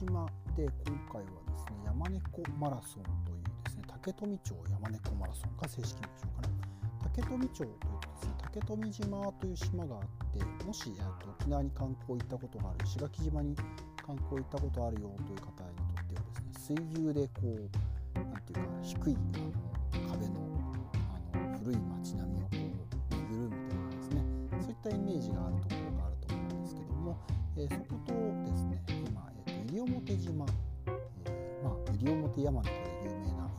島で今回はですね山猫マラソンというですね竹富町山猫マラソンが正式名称かな。竹富町というとですね竹富島という島があってもしと沖縄に観光行ったことがある石垣島に観光行ったことあるよという方にとってはですね水牛でこう何ていうか低いあの壁のあの古い街並みをこう巡るみたいなですねそういったイメージがああ、西表山の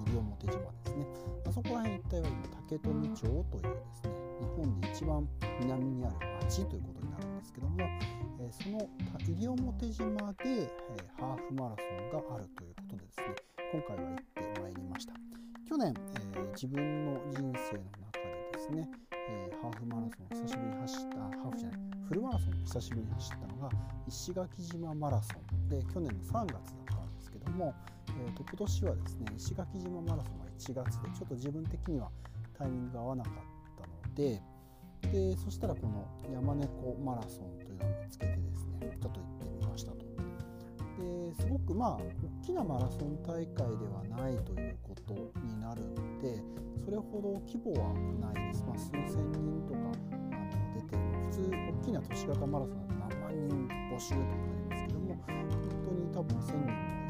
西表島ですね。あそこら辺一帯は今竹富町というですね日本で一番南にある町ということになるんですけども、えー、その西表島で、えー、ハーフマラソンがあるということでですね今回は行ってまいりました。去年、えー、自分の人生の中でですね、えハーフマラソンを久しぶりに走ったハーフじゃないフルマラソンを久しぶりに走ったのが石垣島マラソンで去年の3月だったんども、えーと、今年はですね石垣島マラソンは1月でちょっと自分的にはタイミングが合わなかったのででそしたらこの山猫マラソンというのを見つけてですねちょっと行ってみましたと。ですごくまあ大きなマラソン大会ではないということになるのでそれほど規模はないです。まあ、数千人とかあの出て普通大きな都市型マラソンだと何万人募集とかありますけども本当に多分1000人とか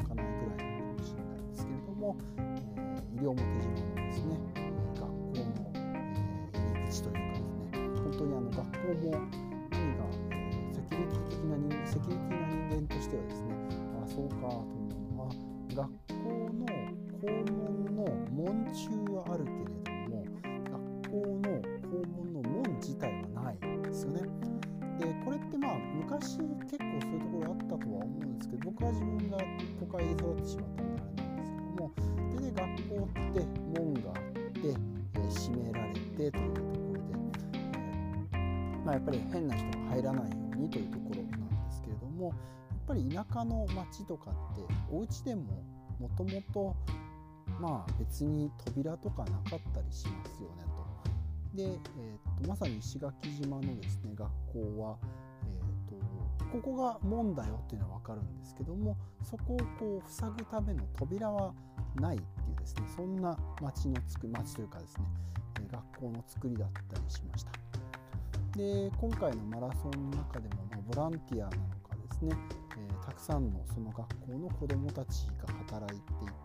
も、えー、西表島のですね、学校の、え、入り口というかですね本当にあの学校も何が、え、セキュリティ的な人セキュリティな人間としてはですねあそうかと思うのは学校の校門の門柱はあるけれども学校の校門の門自体はないんですよね。でこれってまあ昔結構そういうところあったとは思うんですけど僕は自分が都会で育ってしまったぱり変な人が入らないようにというところなんですけれどもやっぱり田舎の町とかってお家でももともとまあ別に扉とかなかったりしますよねと。で、えーと、まさに石垣島のですね学校は、えーとここが門だよっていうのは分かるんですけどもそこをこう塞ぐための扉はないっていうですねそんな町のつく町というかですね学校の作りだったりしましたで今回のマラソンの中でも、まボランティアなのかですね、えー、たくさんのその学校の子どもたちが働い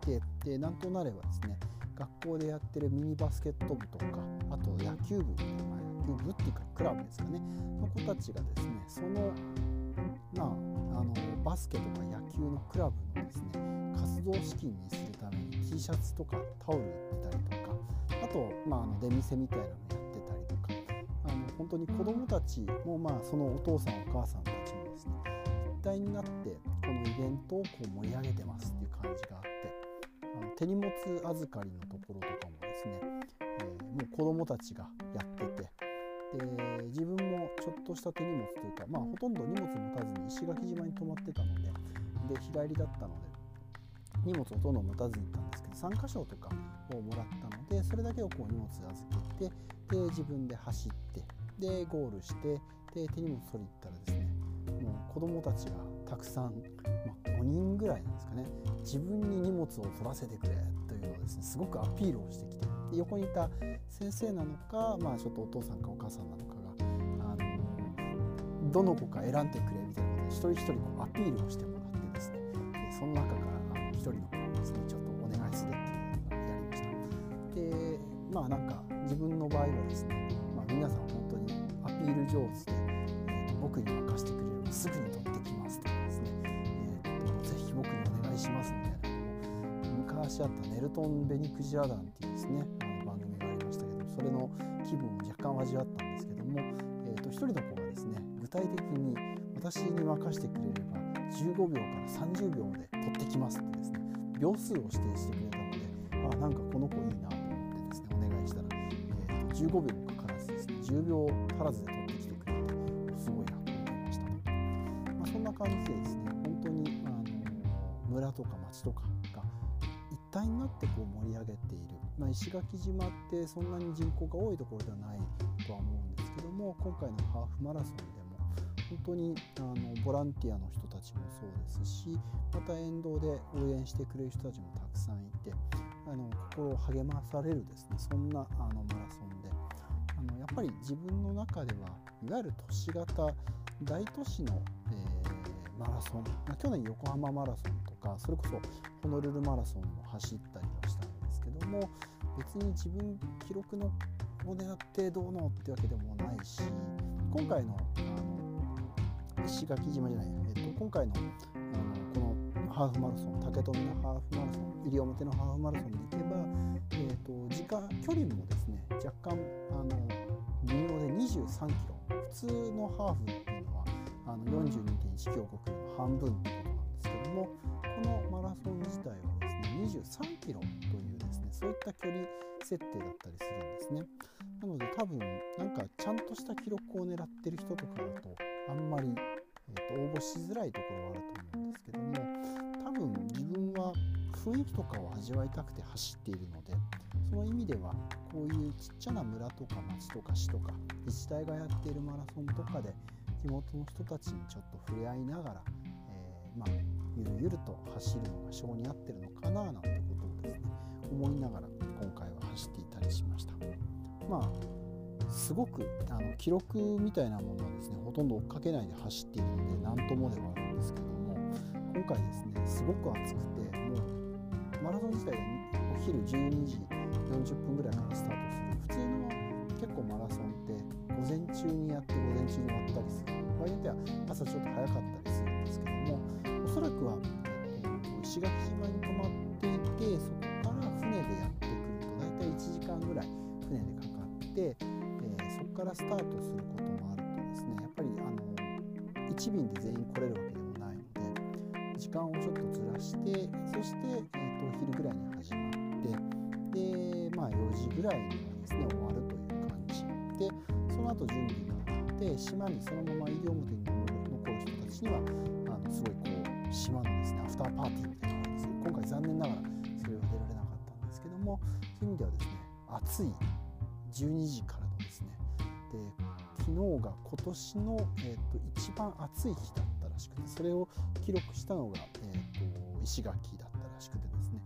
ていてでなんとなればですね学校でやってるミニバスケット部とかあと野球部、まあ、野球部っていうかクラブですかねの子たちがですねそのまあ、あのバスケとか野球のクラブのですね活動資金にするために T シャツとかタオル売ってたりとかあと、まあ、あの出店みたいなのやってたりとか本当に子どもたちも、まあ、そのお父さんお母さんたちもですね一体になってこのイベントをこう盛り上げてますっていう感じがあってあの手荷物預かりのところとかもですね、えー、もう子どもたちがやっててで自分もちょっとした手荷物というか、まあ、ほとんど荷物持たずに石垣島に泊まってたのでで日帰りだったので荷物ほとんどん持たずに行ったんですけど3箇所とかをもらったのでそれだけをこう荷物預けてで自分で走ってでゴールしてで手荷物取りに行ったらですねもう子供たちがたくさん、まあ、5人ぐらいなんですかね自分に荷物を取らせてくれというのをですねすごくアピールをしてきてで横にいた先生なのか、まあ、ちょっとお父さんかお母さんなのかがあのどの子か選んでくれみたいなことで一人一人こうアピールをしてもらってですねでその中から一人の子をですねちょっとお願いするっていうのをやりました。でまあなんか自分の場合はですね、まあ、皆さん本当にアピール上手。で、えー、僕に任せてくれればすぐに取ってきますとかですね、えーと、ぜひ僕にお願いしますみたいな昔あったネルトン・ベニクジラ団っていうですね番組がありましたけどそれの気分を若干味わったんですけども、えーと、1人の子がですね具体的に私に任せてくれれば15秒から30秒で取ってきますってですね。秒数を指定してくれたのであなんかこの子いいなと思ってですねお願いしたら、15秒もかからずですね。10秒足らずで取ってきてくれてすごいなと思いましたと、まあ、そんな感じでですね本当にあの村とか町とかが一体になってこう盛り上げている、まあ、石垣島ってそんなに人口が多いところではないとは思うんですけども今回のハーフマラソンでも本当にあのボランティアの人たちもそうですしまた沿道で応援してくれる人たちもたくさんいてあの心を励まされるですねそんなあのマラソンであのやっぱり自分の中ではいわゆる都市型大都市の、えー、マラソン、ま、去年横浜マラソンとかそれこそホノルルマラソンも走ったりはしたんですけども別に自分記録のを狙ってどうのってわけでもないし今回のあの石垣島じゃない、今回のあのこのハーフマラソン竹富のハーフマラソン西表のハーフマラソンで行けば、えっと、時間距離もですね若干あの微妙で23キロ普通のハーフっていうのはあの42.1キロ5キロの半分ってことなんですけどもこのマラソン自体はですね23キロというですねそういった距離設定だったりするんですね。なので多分なんかちゃんとした記録を狙ってる人とかだとあんまり、えー、と応募しづらいところはあると思うんですけども多分自分は雰囲気とかを味わいたくて走っているのでその意味ではこういうちっちゃな村とか町とか市とか自治体がやっているマラソンとかで地元の人たちにちょっと触れ合いながら、えー、まあ、ゆるゆると走るのが性に合ってるのかななんてことをですね思いながら今回は走っていたりしました。まあすごくあの記録みたいなものはですねほとんど追っかけないで走っているので何ともではあるんですけども今回ですねすごく暑くてもうマラソン自体がお昼12時40分ぐらいからスタートする。普通の結構マラソンって午前中にやって午前中に終わったりする。場合によっては朝ちょっと早かったりするんですけどもおそらくは、えー、石垣島に泊まっていてそこから船でやってくると大体1時間ぐらいからスタートすることもあるとですねやっぱりあの1便で全員来れるわけでもないので時間をちょっとずらしてそして、えーと、お昼ぐらいに始まってでまあ4時ぐらいにはですね終わるという感じでその後準備があって島にそのまま西表に残る人たちにはあのすごいこう島のですねアフターパーティーみたいな感じです今回残念ながらそれは出られなかったんですけどもそういう意味ではですね暑い12時から昨日が今年の、えーと、一番暑い日だったらしくてそれを記録したのが、えーと、石垣だったらしくてですね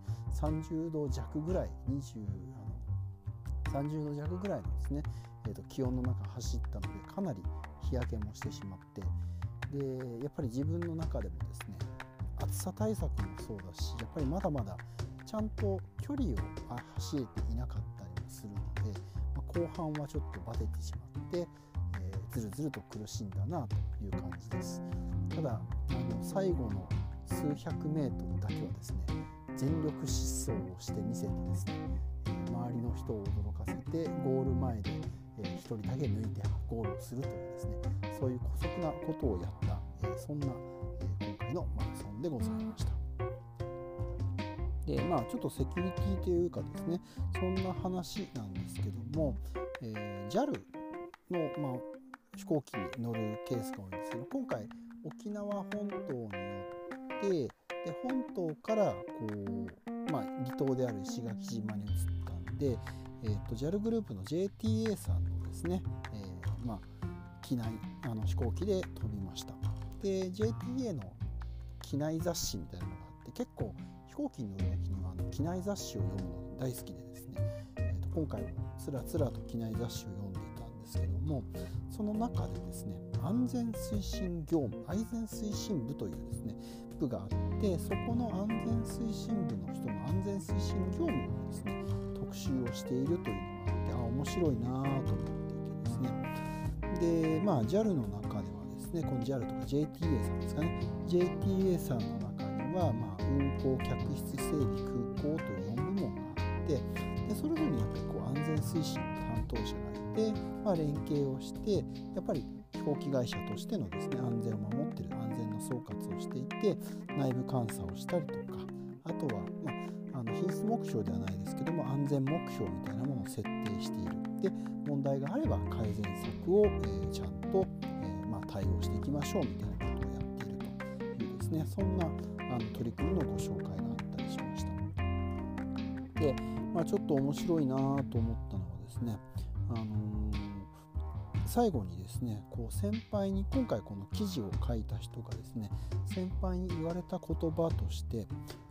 30度弱ぐらい20あの30度弱ぐらいのですね、えーと、気温の中走ったのでかなり日焼けもしてしまってでやっぱり自分の中でもですね暑さ対策もそうだしやっぱりまだまだちゃんと距離を走れていなかったりもするので、まあ、後半はちょっとバテてしまって、えー、ずるずると苦しんだなという感じですただあの最後の数百メートルだけはですね全力疾走をしてみせてですね、えー、周りの人を驚かせてゴール前で、えー、1人だけ抜いてゴールをするというですねそういう姑息なことをやった、えー、そんな、え今回のマラソンでございました。でまあちょっとセキュリティというかですねそんな話なんですけども、えー、JAL の、まあ、飛行機に乗るケースが多いんですけど今回沖縄本島によってで本島からこう、まあ、離島である石垣島に移ったんで、えーと、JAL グループの JTA さんのですね、えー、まあ、機内あの飛行機で飛びました。で JTA の機内雑誌みたいなのがあって結構飛行機に乗る時にはあの機内雑誌を読むの大好きでですね、えー、と今回もつらつらと機内雑誌を読ですけどもその中でですね安全推進業務安全推進部というですね部があってそこの安全推進部の人の安全推進業務をですね特集をしているというのがあってあ面白いなと思っていてですね。でまあ JAL の中ではですねこの JAL とか JTA さんですかね。JTA さんの中には、まあ、運航客室整備空港という4部門があってでそれぞれにやっぱりこう安全推進担当者がて、まあ、連携をしてやっぱり飛行機会社としてのですね安全を守ってる安全の総括をしていて内部監査をしたりとかあとは、まあ、あの品質目標ではないですけけども安全目標みたいなものを設定しているで問題があれば改善策を、えー、ちゃんと、えー、まあ、対応していきましょうみたいなことをやっているというですねそんなあの取り組みのご紹介があったりしました。で、まあ、ちょっと面白いなと思ったのはですね、あの最後にですねこう先輩に今回この記事を書いた人がですね先輩に言われた言葉として、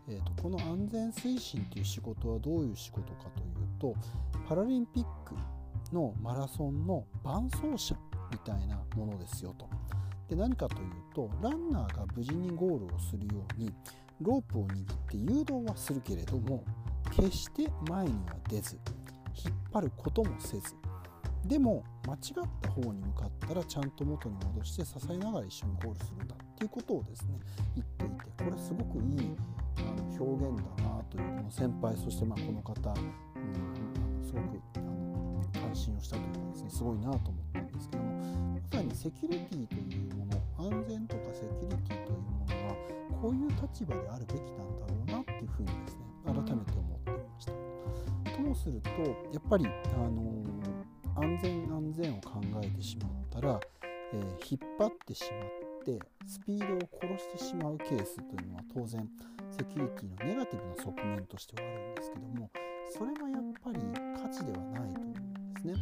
えーと、この安全推進という仕事はどういう仕事かというとパラリンピックのマラソンの伴走者みたいなものですよと。で何かというとランナーが無事にゴールをするようにロープを握って誘導はするけれども決して前には出ず引っ張ることもせずでも間違った方に向かったらちゃんと元に戻して支えながら一緒にゴールするんだっていうことをですね言っていてこれすごくいいあの表現だなというこの先輩そしてまあこの方、うん、すごくあの関心をしたというかですねすごいなと思ったんですけどもまさにセキュリティというもの安全とかセキュリティというものはこういう立場であるべきなんだろうなっていうふうにですね改めて思っていました。ともするとやっぱりあの安全安全を考えてしまったら、えー、引っ張ってしまってスピードを殺してしまうケースというのは当然セキュリティのネガティブな側面としてはあるんですけどもそれはやっぱり価値ではないと思うんですね。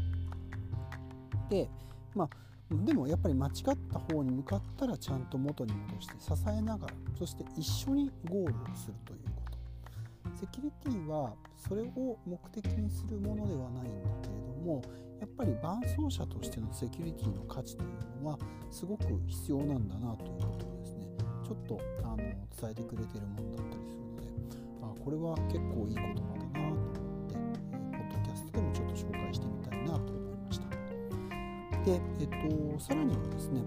でまあでもやっぱり間違った方に向かったらちゃんと元に戻して支えながらそして一緒にゴールをするということセキュリティはそれを目的にするものではないんだけれどもやっぱり伴走者としてのセキュリティの価値というのはすごく必要なんだなということをですねちょっとあの伝えてくれてるものだったりするのであこれは結構いい言葉だなと思って、えー、ポッドキャストでもちょっと紹介してみたいなと思いました。で、えっと、さらにはですね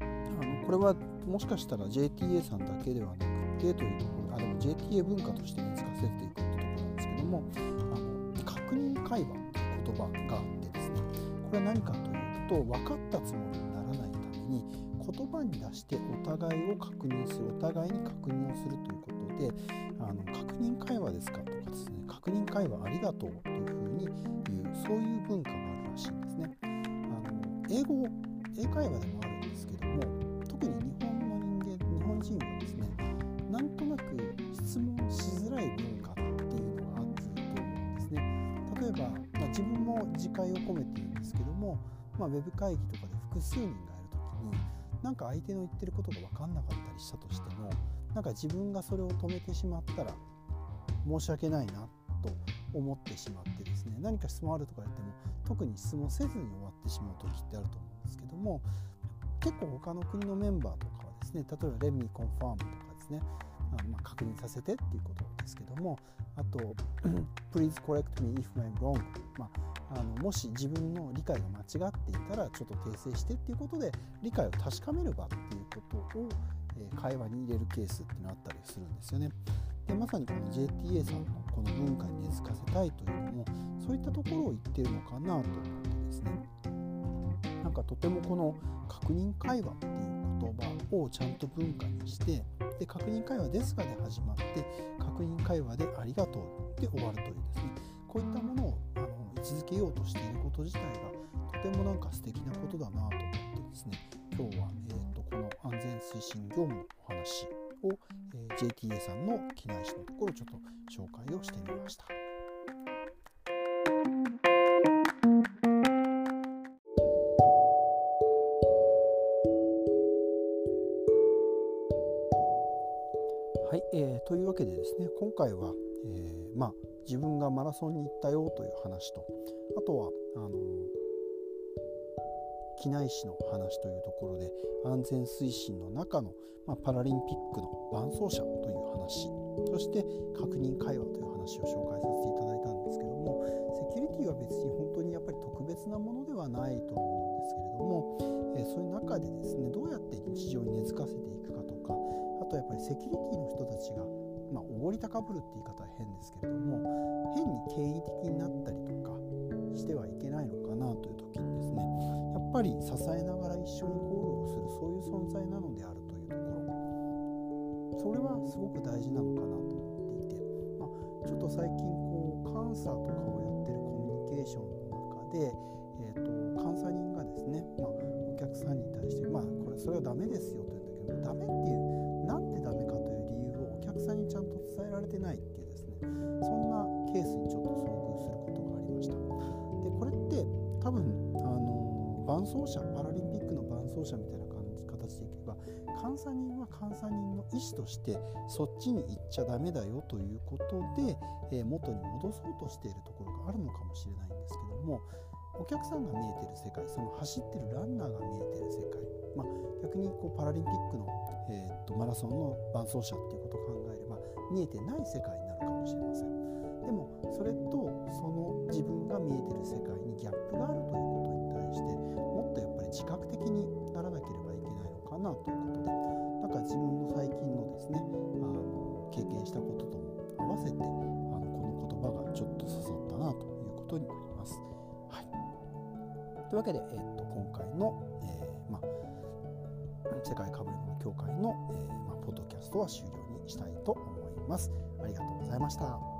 あのこれはもしかしたら JTA さんだけではなくてというところあでも JTA 文化として根付かせていくっていうところなんですけどもあの確認会話言葉があってですねこれは何かというと分かったつもりにならないために言葉に出してお互いを確認するお互いに確認をするということであの確認会話ですかとかですね確認会話ありがとうというふうに言うそういう文化があるらしいんですね。あの英語英会話でもあるんですけども特に日本の人間日本人はですねも自戒を込めて言うんですけども、まあ、ウェブ会議とかで複数人がいる時になんか相手の言ってることが分かんなかったりしたとしてもなんか自分がそれを止めてしまったら申し訳ないなと思ってしまってですね何か質問あるとか言っても特に質問せずに終わってしまう時ってあると思うんですけども結構他の国のメンバーとかはですね例えば「レミコンファーム」とかですねあまあ、確認させてっていうことですけどもあと「Please correct me if I'm wrong」まあ、あのもし自分の理解が間違っていたらちょっと訂正してっていうことで理解を確かめる場っていうことを、えー、会話に入れるケースっていうのあったりするんですよね。でまさにこの JTA さんのこの文化に根付かせたいというのもそういったところを言ってるのかなと思ってですねなんかとてもこの確認会話っていう言葉をちゃんと文化にしてで確認会話ですがで始まって確認会話でありがとうで終わるというですねこういったものをあの位置づけようとしていること自体がとてもなんか素敵なことだなと思ってですね今日は、えーと、この安全推進業務のお話を、えー、JTA さんの機内誌のところちょっと紹介をしてみました。回は、えー、まあ、自分がマラソンに行ったよという話とあとはあの機内紙の話というところで安全推進の中の、まあ、パラリンピックの伴走者という話そして確認会話という話を紹介させていただいたんですけどもセキュリティは別に本当にやっぱり特別なものではないと思うんですけれども、えー、そういう中でですねどうやって日常に根付かせていくかとかあとやっぱりセキュリティの人たちがまあ、おごり高ぶるって言い方は変ですけれども変に権威的になったりとかしてはいけないのかなという時にですねやっぱり支えながら一緒にゴールをするそういう存在なのであるというところ。それはすごく大事なのかなと思っていて、まあ、ちょっと最近こう監査とかをやってるコミュニケーションの中で、えーと、監査人がですね、まあ、お客さんに対して、まあ、これそれはダメですよと伴走者パラリンピックの伴走者みたいな形でいけば監査人は監査人の意思としてそっちに行っちゃダメだよということで、えー、元に戻そうとしているところがあるのかもしれないんですけどもお客さんが見えてる世界その走ってるランナーが見えてる世界、まあ、逆にこうパラリンピックの、えー、っとマラソンの伴走者っていうことを考えれば見えてない世界になるかもしれません。でもそれとその自分が見えてる世界というわけで、えー、っと今回の、えーまあ、世界かぶり物協会の、えーまあ、ポッドキャストは終了にしたいと思います。ありがとうございました。